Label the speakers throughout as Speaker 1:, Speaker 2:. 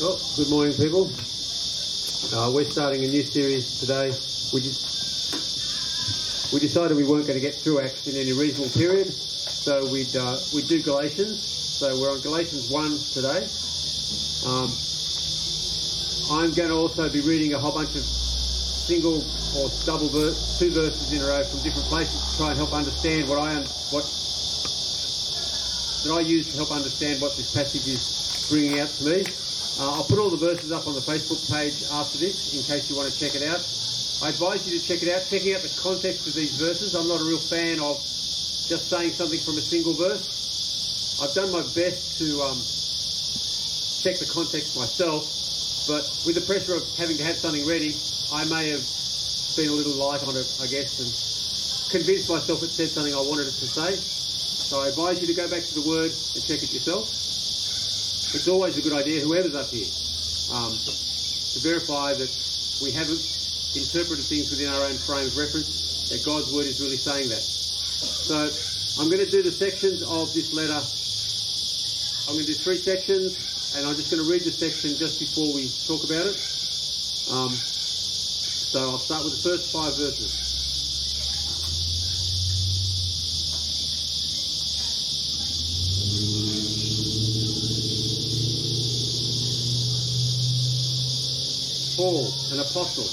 Speaker 1: Well, good morning, people. Uh, we're starting a new series today. We just we decided we weren't going to get through Acts in any reasonable period, so we'd uh, we'd do Galatians. So we're on Galatians one today. Um, I'm going to also be reading a whole bunch of single or double verse, two verses in a row from different places to try and help understand what I what that I use to help understand what this passage is bringing out to me. Uh, I'll put all the verses up on the Facebook page after this in case you want to check it out. I advise you to check it out, checking out the context of these verses. I'm not a real fan of just saying something from a single verse. I've done my best to um, check the context myself, but with the pressure of having to have something ready, I may have been a little light on it, I guess, and convinced myself it said something I wanted it to say. So I advise you to go back to the Word and check it yourself. It's always a good idea, whoever's up here, um, to verify that we haven't interpreted things within our own frame of reference, that God's Word is really saying that. So I'm going to do the sections of this letter. I'm going to do three sections, and I'm just going to read the section just before we talk about it. Um, so I'll start with the first five verses. Paul, an apostle,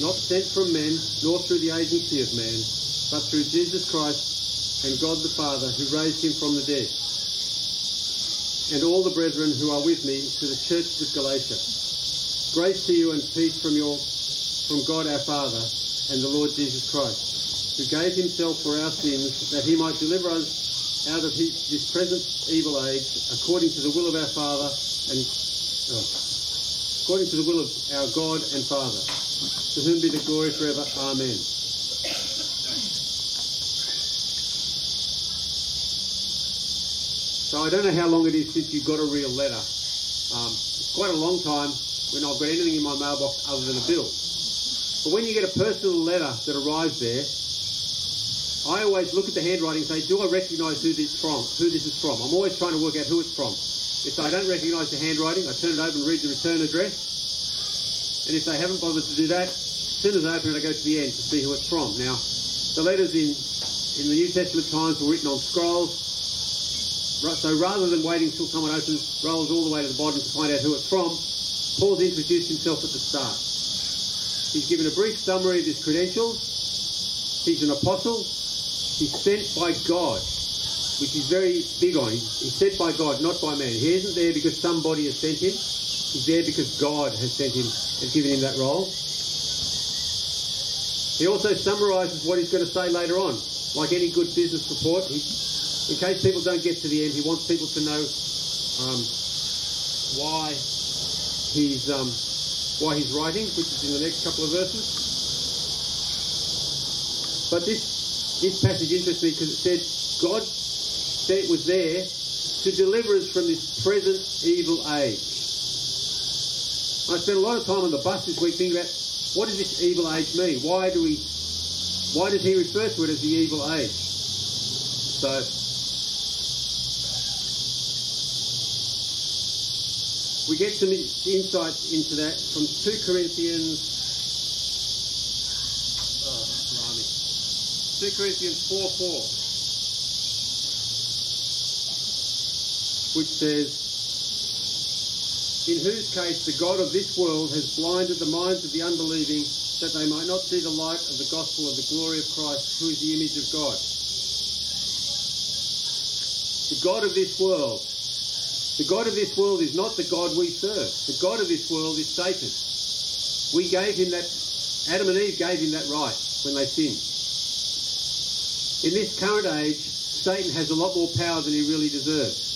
Speaker 1: not sent from men, nor through the agency of man, but through Jesus Christ and God the Father, who raised him from the dead, and all the brethren who are with me to the churches of Galatia. Grace to you and peace from your from God our Father and the Lord Jesus Christ, who gave himself for our sins that he might deliver us out of his, this present evil age, according to the will of our Father and oh, according to the will of our God and Father, to whom be the glory forever. Amen. So I don't know how long it is since you got a real letter. Um, it's quite a long time when I've got anything in my mailbox other than a bill. But when you get a personal letter that arrives there, I always look at the handwriting and say, do I recognise who this from? Who this is from? I'm always trying to work out who it's from. If I don't recognise the handwriting, I turn it over and read the return address. And if they haven't bothered to do that, as soon as I open it, I go to the end to see who it's from. Now, the letters in in the New Testament times were written on scrolls. So rather than waiting until someone opens, rolls all the way to the bottom to find out who it's from, Paul's introduced himself at the start. He's given a brief summary of his credentials. He's an apostle. He's sent by God, which he's very big on. He's, sent by God, not by man. He isn't there because somebody has sent him. He's there because God has sent him and given him that role. He also summarises what he's going to say later on. Like any good business report, he, in case people don't get to the end, he wants people to know um, why he's um, why he's writing, which is in the next couple of verses. But this this passage interests me because it said God it was there to deliver us from this present evil age. I spent a lot of time on the bus this week thinking about what does this evil age mean? Why do we why does he refer to it as the evil age? So we get some insights into that from 2 Corinthians. Oh, blimey. 2 Corinthians 4 4. Which says, In whose case the God of this world has blinded the minds of the unbelieving that they might not see the light of the gospel of the glory of Christ, who is the image of God. The God of this world the God of this world is not the God we serve. The God of this world is Satan. We gave him that, Adam and Eve gave him that right when they sinned. In this current age, Satan has a lot more power than he really deserves.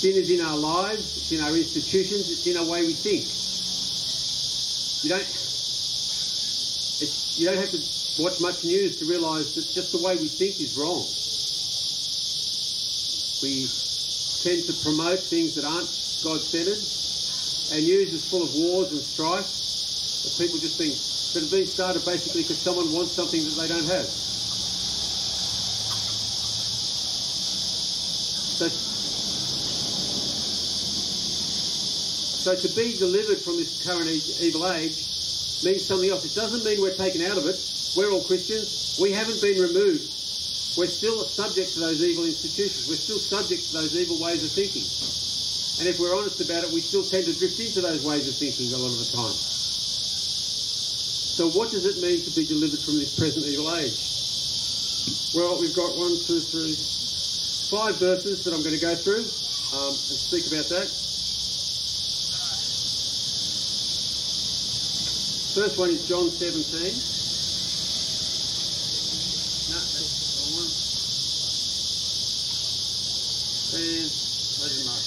Speaker 1: Sin is in our lives, it's in our institutions, it's in our way we think. You don't, you don't have to watch much news to realise that just the way we think is wrong. We tend to promote things that aren't God-centered, and news is full of wars and strife that people just think that have been started basically because someone wants something that they don't have. So to be delivered from this current evil age means something else. It doesn't mean we're taken out of it. We're all Christians. We haven't been removed. We're still subject to those evil institutions. We're still subject to those evil ways of thinking. And if we're honest about it, we still tend to drift into those ways of thinking a lot of the time. So what does it mean to be delivered from this present evil age? Well, we've got one, two, three, five verses that I'm going to go through um, and speak about that. First one is John 17. No, that's the wrong one. There's, where's the mark?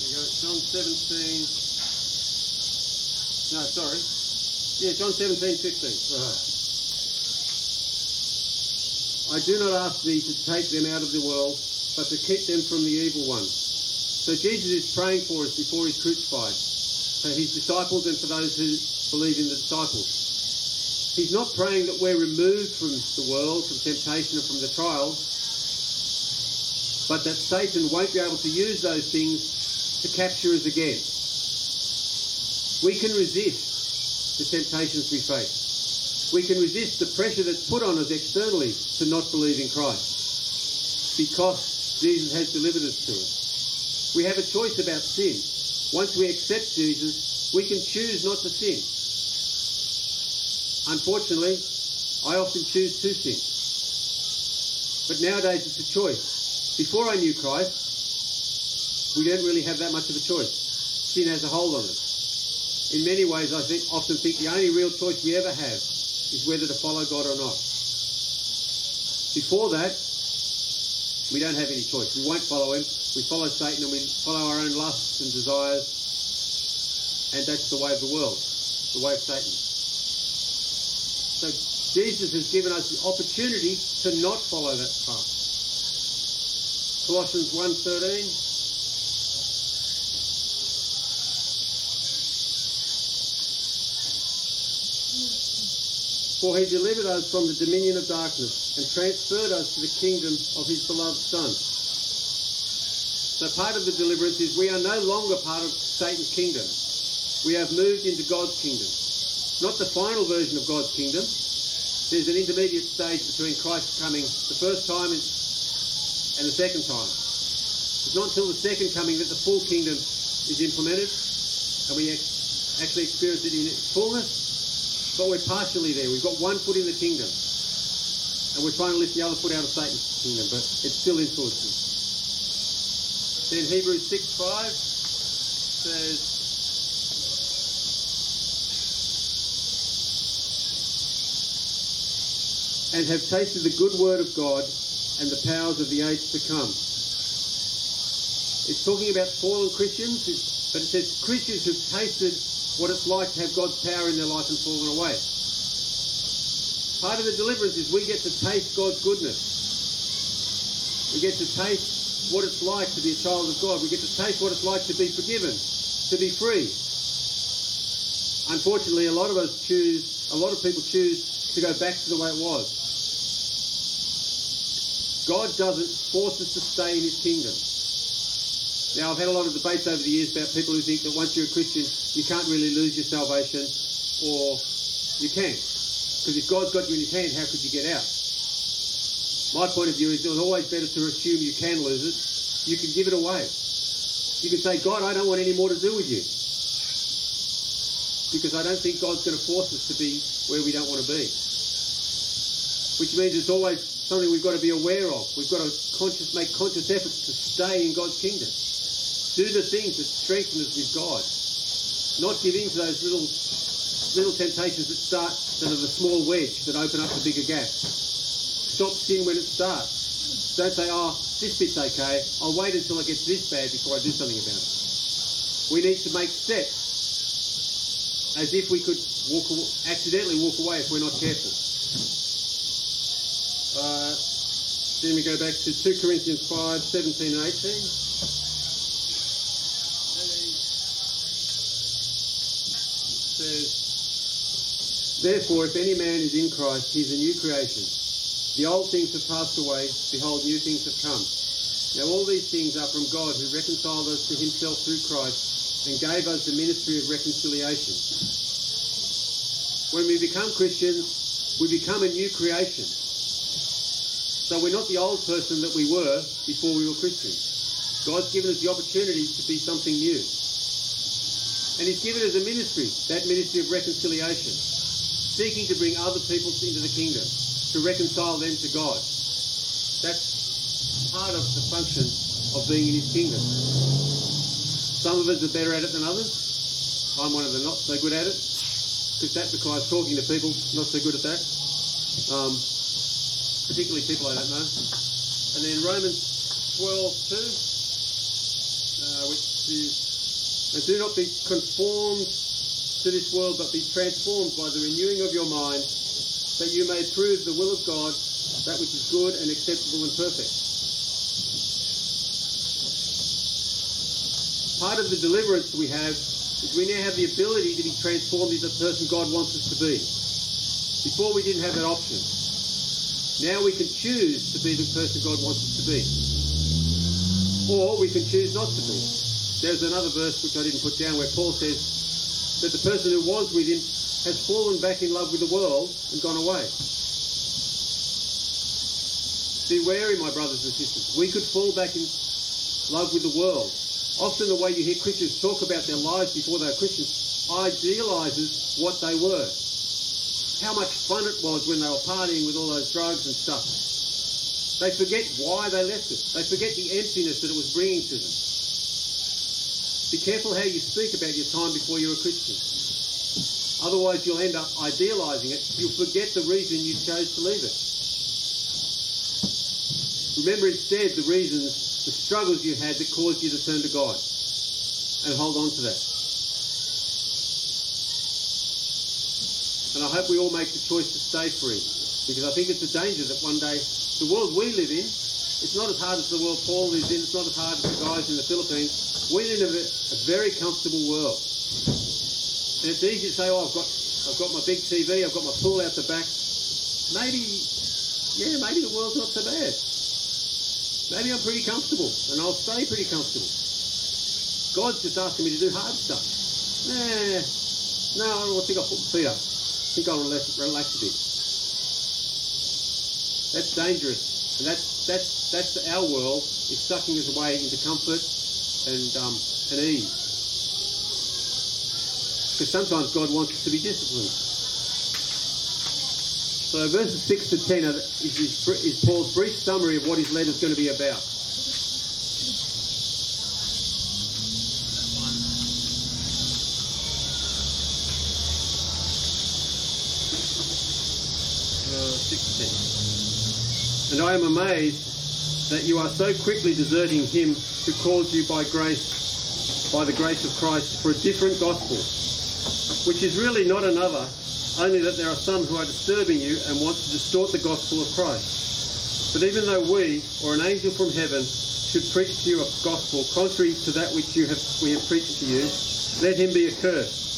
Speaker 1: There you go, John 17. No, sorry. Yeah, John 17, 15. Right. I do not ask thee to take them out of the world, but to keep them from the evil one. So Jesus is praying for us before he's crucified, for his disciples and for those who believe in the disciples. He's not praying that we're removed from the world, from temptation and from the trials, but that Satan won't be able to use those things to capture us again. We can resist the temptations we face we can resist the pressure that's put on us externally to not believe in Christ because Jesus has delivered us to us. We have a choice about sin. Once we accept Jesus, we can choose not to sin. Unfortunately, I often choose to sin. But nowadays it's a choice. Before I knew Christ, we don't really have that much of a choice. Sin has a hold on us. In many ways, I think, often think the only real choice we ever have is whether to follow God or not. Before that, we don't have any choice. We won't follow him. We follow Satan and we follow our own lusts and desires. And that's the way of the world, the way of Satan. So Jesus has given us the opportunity to not follow that path. Colossians 1.13 For he delivered us from the dominion of darkness and transferred us to the kingdom of his beloved Son. So part of the deliverance is we are no longer part of Satan's kingdom. We have moved into God's kingdom. Not the final version of God's kingdom. There's an intermediate stage between Christ coming the first time and, and the second time. It's not until the second coming that the full kingdom is implemented and we actually experience it in its fullness but we're partially there. We've got one foot in the kingdom. And we're trying to lift the other foot out of Satan's kingdom, but it still influences. Then Hebrews 6 5 says, and have tasted the good word of God and the powers of the age to come. It's talking about fallen Christians, but it says Christians who've tasted what it's like to have God's power in their life and fallen away. Part of the deliverance is we get to taste God's goodness. We get to taste what it's like to be a child of God. We get to taste what it's like to be forgiven, to be free. Unfortunately, a lot of us choose, a lot of people choose to go back to the way it was. God doesn't force us to stay in his kingdom. Now, I've had a lot of debates over the years about people who think that once you're a Christian, you can't really lose your salvation, or you can. Because if God's got you in his hand, how could you get out? My point of view is it was always better to assume you can lose it. You can give it away. You can say, God, I don't want any more to do with you. Because I don't think God's going to force us to be where we don't want to be. Which means it's always something we've got to be aware of. We've got to conscious, make conscious efforts to stay in God's kingdom. Do the things that strengthen us with God. Not give in to those little little temptations that start that are the small wedge that open up the bigger gap. Stop sin when it starts. Don't say, oh, this bit's okay. I'll wait until it gets this bad before I do something about it. We need to make steps as if we could walk accidentally walk away if we're not careful. Uh, then we go back to 2 Corinthians 5, 17 and 18. says, Therefore, if any man is in Christ, he is a new creation. The old things have passed away, behold, new things have come. Now all these things are from God who reconciled us to himself through Christ and gave us the ministry of reconciliation. When we become Christians, we become a new creation. So we're not the old person that we were before we were Christians. God's given us the opportunity to be something new. And he's given us a ministry, that ministry of reconciliation, seeking to bring other people into the kingdom, to reconcile them to God. That's part of the function of being in his kingdom. Some of us are better at it than others. I'm one of the not so good at it. Because that requires talking to people, not so good at that. Um, particularly people I don't know. And then Romans 12, 2, uh, which is, and do not be conformed to this world, but be transformed by the renewing of your mind, that you may prove the will of God, that which is good and acceptable and perfect. Part of the deliverance we have is we now have the ability to be transformed into the person God wants us to be. Before we didn't have that option. Now we can choose to be the person God wants us to be. Or we can choose not to be. There's another verse which I didn't put down where Paul says that the person who was with him has fallen back in love with the world and gone away. Be wary, my brothers and sisters. We could fall back in love with the world. Often the way you hear Christians talk about their lives before they were Christians idealises what they were how much fun it was when they were partying with all those drugs and stuff. They forget why they left it. They forget the emptiness that it was bringing to them. Be careful how you speak about your time before you're a Christian. Otherwise, you'll end up idealising it. You'll forget the reason you chose to leave it. Remember instead the reasons, the struggles you had that caused you to turn to God. And hold on to that. And I hope we all make the choice to stay free. Because I think it's a danger that one day the world we live in, it's not as hard as the world Paul lives in, it's not as hard as the guys in the Philippines. We live in a, very comfortable world. And it's easy to say, oh, I've got, I've got my big TV, I've got my pool out the back. Maybe, yeah, maybe the world's not so bad. Maybe I'm pretty comfortable, and I'll stay pretty comfortable. God's just asking me to do hard stuff. Nah, no, I don't think I'll put my feet up. I think I'll relax, relax a bit. That's dangerous, and that's that's that's our world is sucking us away into comfort and um, and ease. Because sometimes God wants us to be disciplined. So verses six to ten is, his, is Paul's brief summary of what his letter is going to be about. And I am amazed that you are so quickly deserting him who calls you by grace, by the grace of Christ, for a different gospel, which is really not another, only that there are some who are disturbing you and want to distort the gospel of Christ. But even though we, or an angel from heaven, should preach to you a gospel contrary to that which you have, we have preached to you, let him be accursed.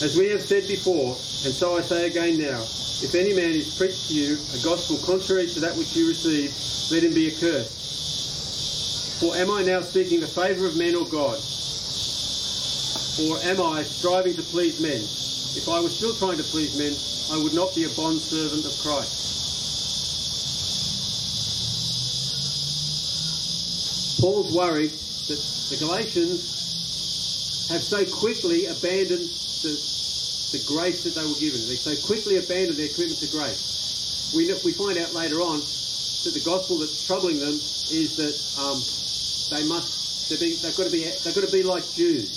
Speaker 1: As we have said before, and so I say again now, if any man is preached to you a gospel contrary to that which you received, let him be accursed. For am I now seeking the favour of men or God? Or am I striving to please men? If I was still trying to please men, I would not be a bond servant of Christ. Paul's worried that the Galatians have so quickly abandoned the the grace that they were given. They so quickly abandoned their commitment to grace. We, we find out later on that the gospel that's troubling them is that um, they must been, they've got to be they've got to be like Jews.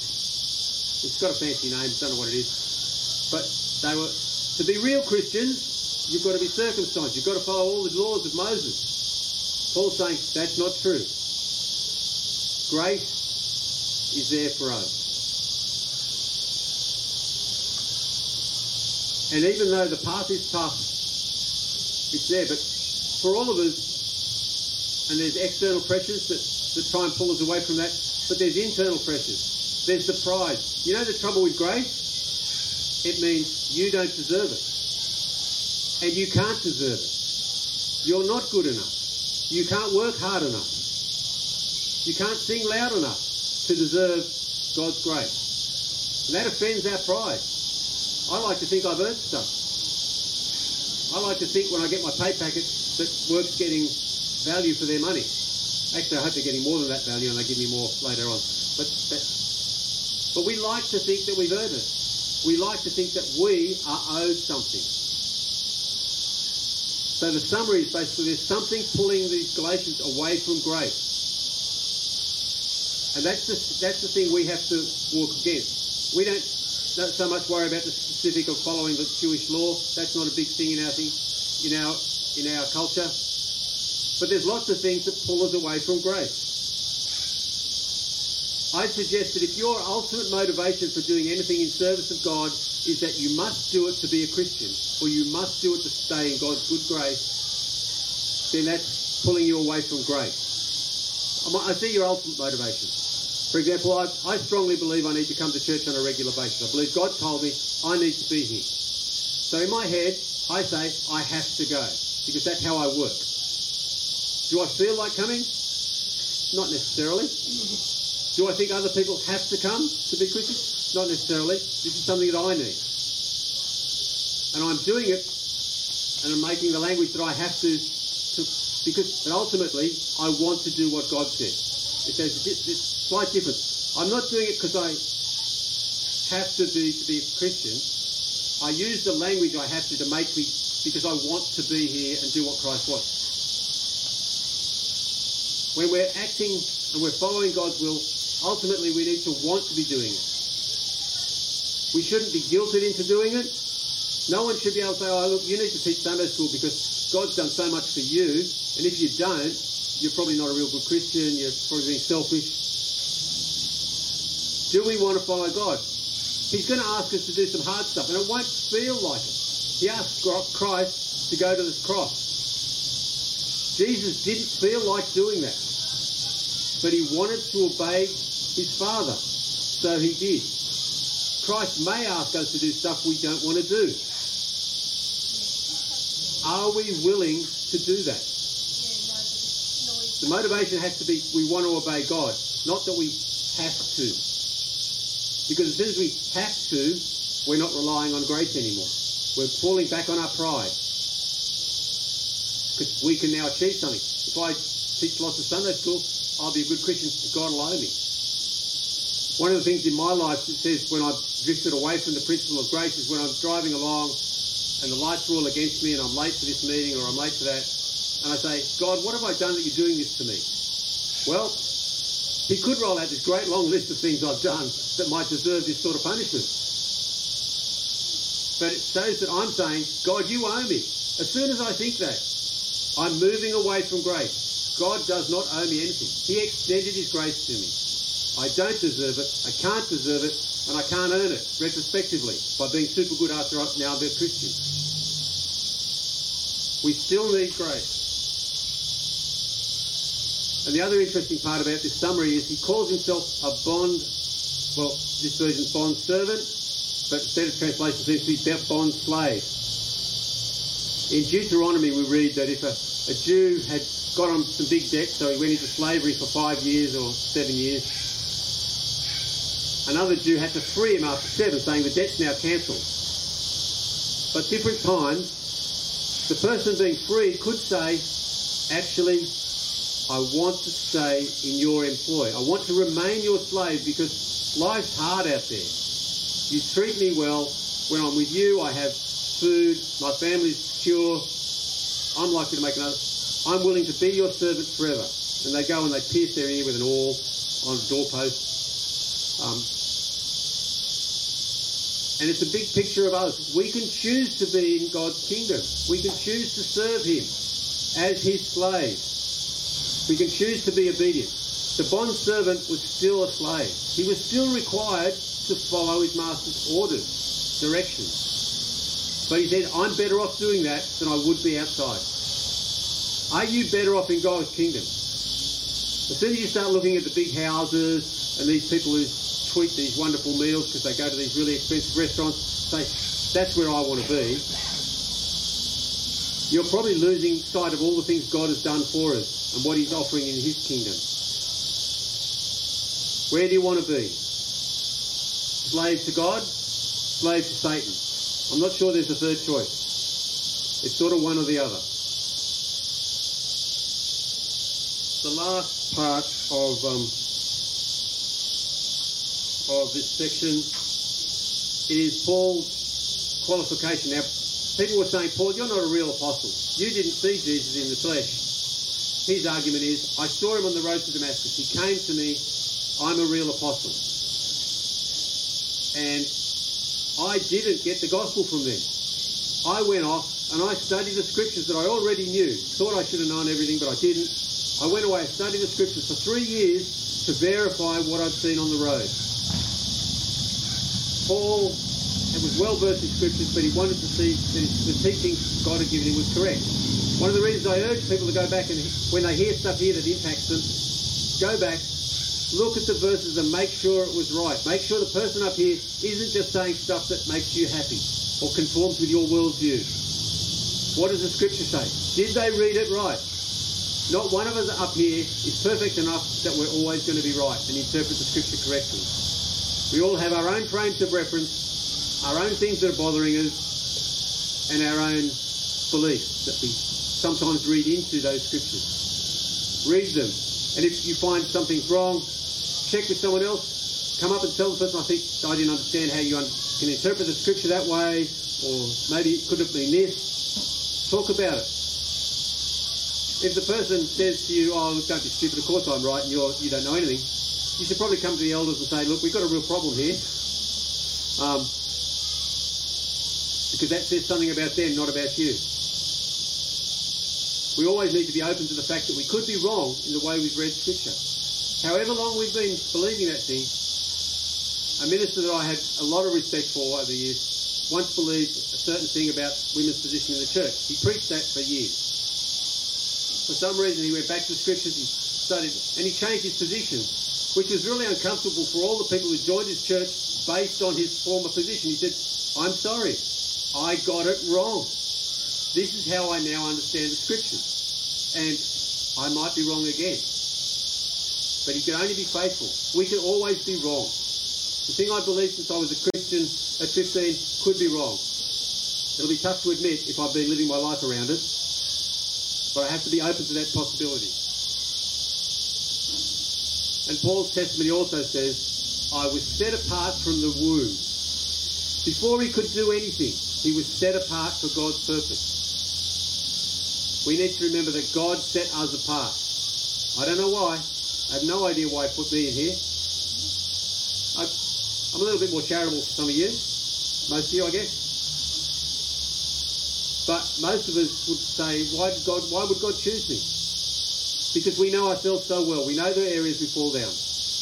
Speaker 1: It's got a fancy name, don't know what it is, but they were to be real Christians. You've got to be circumcised. You've got to follow all the laws of Moses. Paul's saying that's not true. Grace is there for us. And even though the path is tough, it's there. But for all of us, and there's external pressures that, that try and pull us away from that, but there's internal pressures. There's the pride. You know the trouble with grace? It means you don't deserve it. And you can't deserve it. You're not good enough. You can't work hard enough. You can't sing loud enough to deserve God's grace. And that offends our pride. I like to think I've earned stuff. I like to think when I get my pay packet that work's getting value for their money. Actually, I hope they're getting more than that value and they give me more later on. But, but we like to think that we've earned it. We like to think that we are owed something. So the summary is basically there's something pulling these Galatians away from grace. And that's the, that's the thing we have to walk against. We don't, don't so much worry about the specific of following the Jewish law. That's not a big thing in our thing, in our in our culture. But there's lots of things that pull us away from grace. I'd suggest that if your ultimate motivation for doing anything in service of God is that you must do it to be a Christian, or you must do it to stay in God's good grace, then that's pulling you away from grace. I see your ultimate motivation. For example, I, I strongly believe I need to come to church on a regular basis. I believe God told me I need to be here. So in my head, I say I have to go because that's how I work. Do I feel like coming? Not necessarily. Do I think other people have to come to be Christians? Not necessarily. This is something that I need. And I'm doing it and I'm making the language that I have to, to because but ultimately I want to do what God said. If there's this slight difference. I'm not doing it because I have to be to be a Christian. I use the language I have to to make me because I want to be here and do what Christ wants. When we're acting and we're following God's will, ultimately we need to want to be doing it. We shouldn't be guilted into doing it. No one should be able to say, oh, look, you need to teach Sunday school because God's done so much for you, and if you don't, you're probably not a real good Christian, you're probably being selfish. Do we want to follow God? He's going to ask us to do some hard stuff, and it won't feel like it. He asked Christ to go to this cross. Jesus didn't feel like doing that, but he wanted to obey his Father, so he did. Christ may ask us to do stuff we don't want to do. Are we willing to do that? The motivation has to be we want to obey God, not that we have to. Because as soon as we have to, we're not relying on grace anymore. We're falling back on our pride. Because we can now achieve something. If I teach lots of Sunday school, I'll be a good Christian. God will owe me. One of the things in my life that says when I've drifted away from the principle of grace is when I'm driving along and the lights are all against me and I'm late for this meeting or I'm late for that. And I say, God, what have I done that you're doing this to me? Well, he could roll out this great long list of things I've done that might deserve this sort of punishment. But it shows that I'm saying, God, you owe me. As soon as I think that, I'm moving away from grace. God does not owe me anything. He extended his grace to me. I don't deserve it, I can't deserve it, and I can't earn it retrospectively by being super good after now I'm a Christian. We still need grace. And the other interesting part about this summary is he calls himself a bond, well, this version's bond servant, but the better translation seems to be bond slave. In Deuteronomy we read that if a, a Jew had got on some big debt, so he went into slavery for five years or seven years, another Jew had to free him after seven, saying the debt's now cancelled. But different times, the person being freed could say, actually, I want to stay in your employ. I want to remain your slave because life's hard out there. You treat me well. When I'm with you, I have food. My family's secure. I'm likely to make another. I'm willing to be your servant forever. And they go and they pierce their ear with an awl on a doorpost. Um, and it's a big picture of us. We can choose to be in God's kingdom. We can choose to serve Him as His slave. We can choose to be obedient. The bond servant was still a slave. He was still required to follow his master's orders, directions. But he said, I'm better off doing that than I would be outside. Are you better off in God's kingdom? As soon as you start looking at the big houses and these people who tweet these wonderful meals because they go to these really expensive restaurants, say, that's where I want to be. you're probably losing sight of all the things God has done for us and what He's offering in His kingdom. Where do you want to be? Slave to God, slave to Satan. I'm not sure there's a third choice. It's sort of one or the other. The last part of um, of this section is Paul's qualification. Now, people were saying, Paul, you're not a real apostle. You didn't see Jesus in the flesh. His argument is, I saw him on the road to Damascus. He came to me. I'm a real apostle. And I didn't get the gospel from them. I went off and I studied the scriptures that I already knew. Thought I should have known everything, but I didn't. I went away and studied the scriptures for three years to verify what I'd seen on the road. Paul was well versed in scriptures, but he wanted to see that the teaching God had given him was correct. One of the reasons I urge people to go back and when they hear stuff here that impacts them, go back, look at the verses and make sure it was right. Make sure the person up here isn't just saying stuff that makes you happy or conforms with your worldview. What does the scripture say? Did they read it right? Not one of us up here is perfect enough that we're always going to be right and interpret the scripture correctly. We all have our own frames of reference, our own things that are bothering us, and our own beliefs that we sometimes read into those scriptures. Read them. And if you find something's wrong, check with someone else. Come up and tell the person, I think I didn't understand how you can interpret the scripture that way, or maybe it could have been this. Talk about it. If the person says to you, oh, don't be stupid, of course I'm right, and you're, you don't know anything, you should probably come to the elders and say, look, we've got a real problem here. Um, because that says something about them, not about you. We always need to be open to the fact that we could be wrong in the way we've read Scripture. However long we've been believing that thing, a minister that I had a lot of respect for over the years once believed a certain thing about women's position in the church. He preached that for years. For some reason, he went back to the Scriptures, he studied, and he changed his position which was really uncomfortable for all the people who joined his church based on his former position. He said, I'm sorry, I got it wrong. This is how I now understand the scriptures. And I might be wrong again. But he can only be faithful. We can always be wrong. The thing I believed since I was a Christian at 15 could be wrong. It'll be tough to admit if I've been living my life around it. But I have to be open to that possibility. And Paul's testimony also says, I was set apart from the womb. Before he could do anything, he was set apart for God's purpose. We need to remember that God set us apart. I don't know why. I have no idea why he put me in here. I, am a little bit more charitable for some of you. Most of you, I guess. But most of us would say, why did God, why would God choose me? because we know ourselves so well. We know the areas we fall down.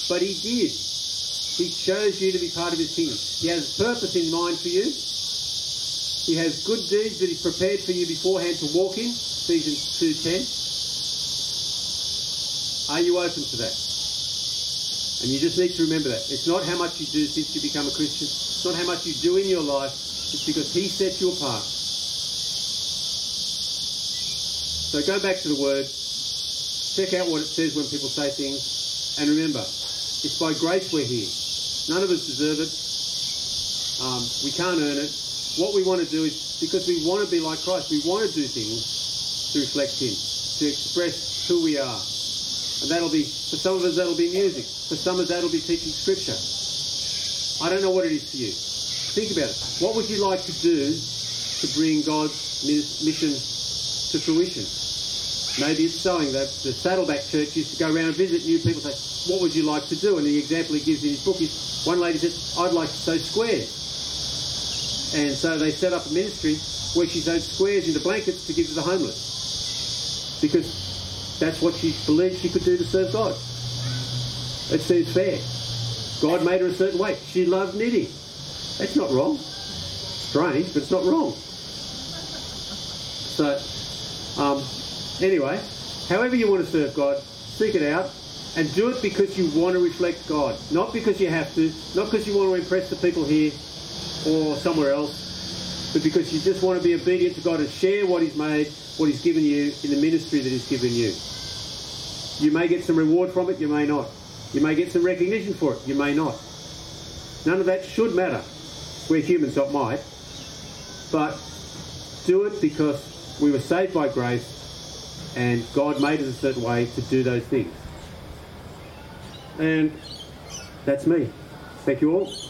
Speaker 1: But he did. He chose you to be part of his kingdom. He has a purpose in mind for you. He has good deeds that he's prepared for you beforehand to walk in. Ephesians 2.10. Are you open to that? And you just need to remember that. It's not how much you do since you become a Christian. It's not how much you do in your life. It's because he set you apart. So go back to the word. Check out what it says when people say things. And remember, it's by grace we're here. None of us deserve it. Um, we can't earn it. What we want to do is, because we want to be like Christ, we want to do things to reflect Him, to express who we are. And that'll be, for some of us, that'll be music. For some of us, that'll be teaching Scripture. I don't know what it is for you. Think about it. What would you like to do to bring God's mission to fruition? Maybe it's sewing. The, the Saddleback Church used to go around and visit new people and say, what would you like to do? And the example he gives in his book is, one lady said, I'd like to sew squares. And so they set up a ministry where she sewed squares into blankets to give to the homeless. Because that's what she believed she could do to serve God. It seems fair. God made her a certain way. She loved knitting. That's not wrong. Strange, but it's not wrong. So, um, Anyway, however you want to serve God, seek it out and do it because you want to reflect God, not because you have to, not because you want to impress the people here or somewhere else. but because you just want to be obedient to God and share what He's made, what He's given you in the ministry that He's given you. You may get some reward from it, you may not. You may get some recognition for it, you may not. None of that should matter. We're humans, not might. But do it because we were saved by grace and God made us a certain way to do those things. And that's me. Thank you all.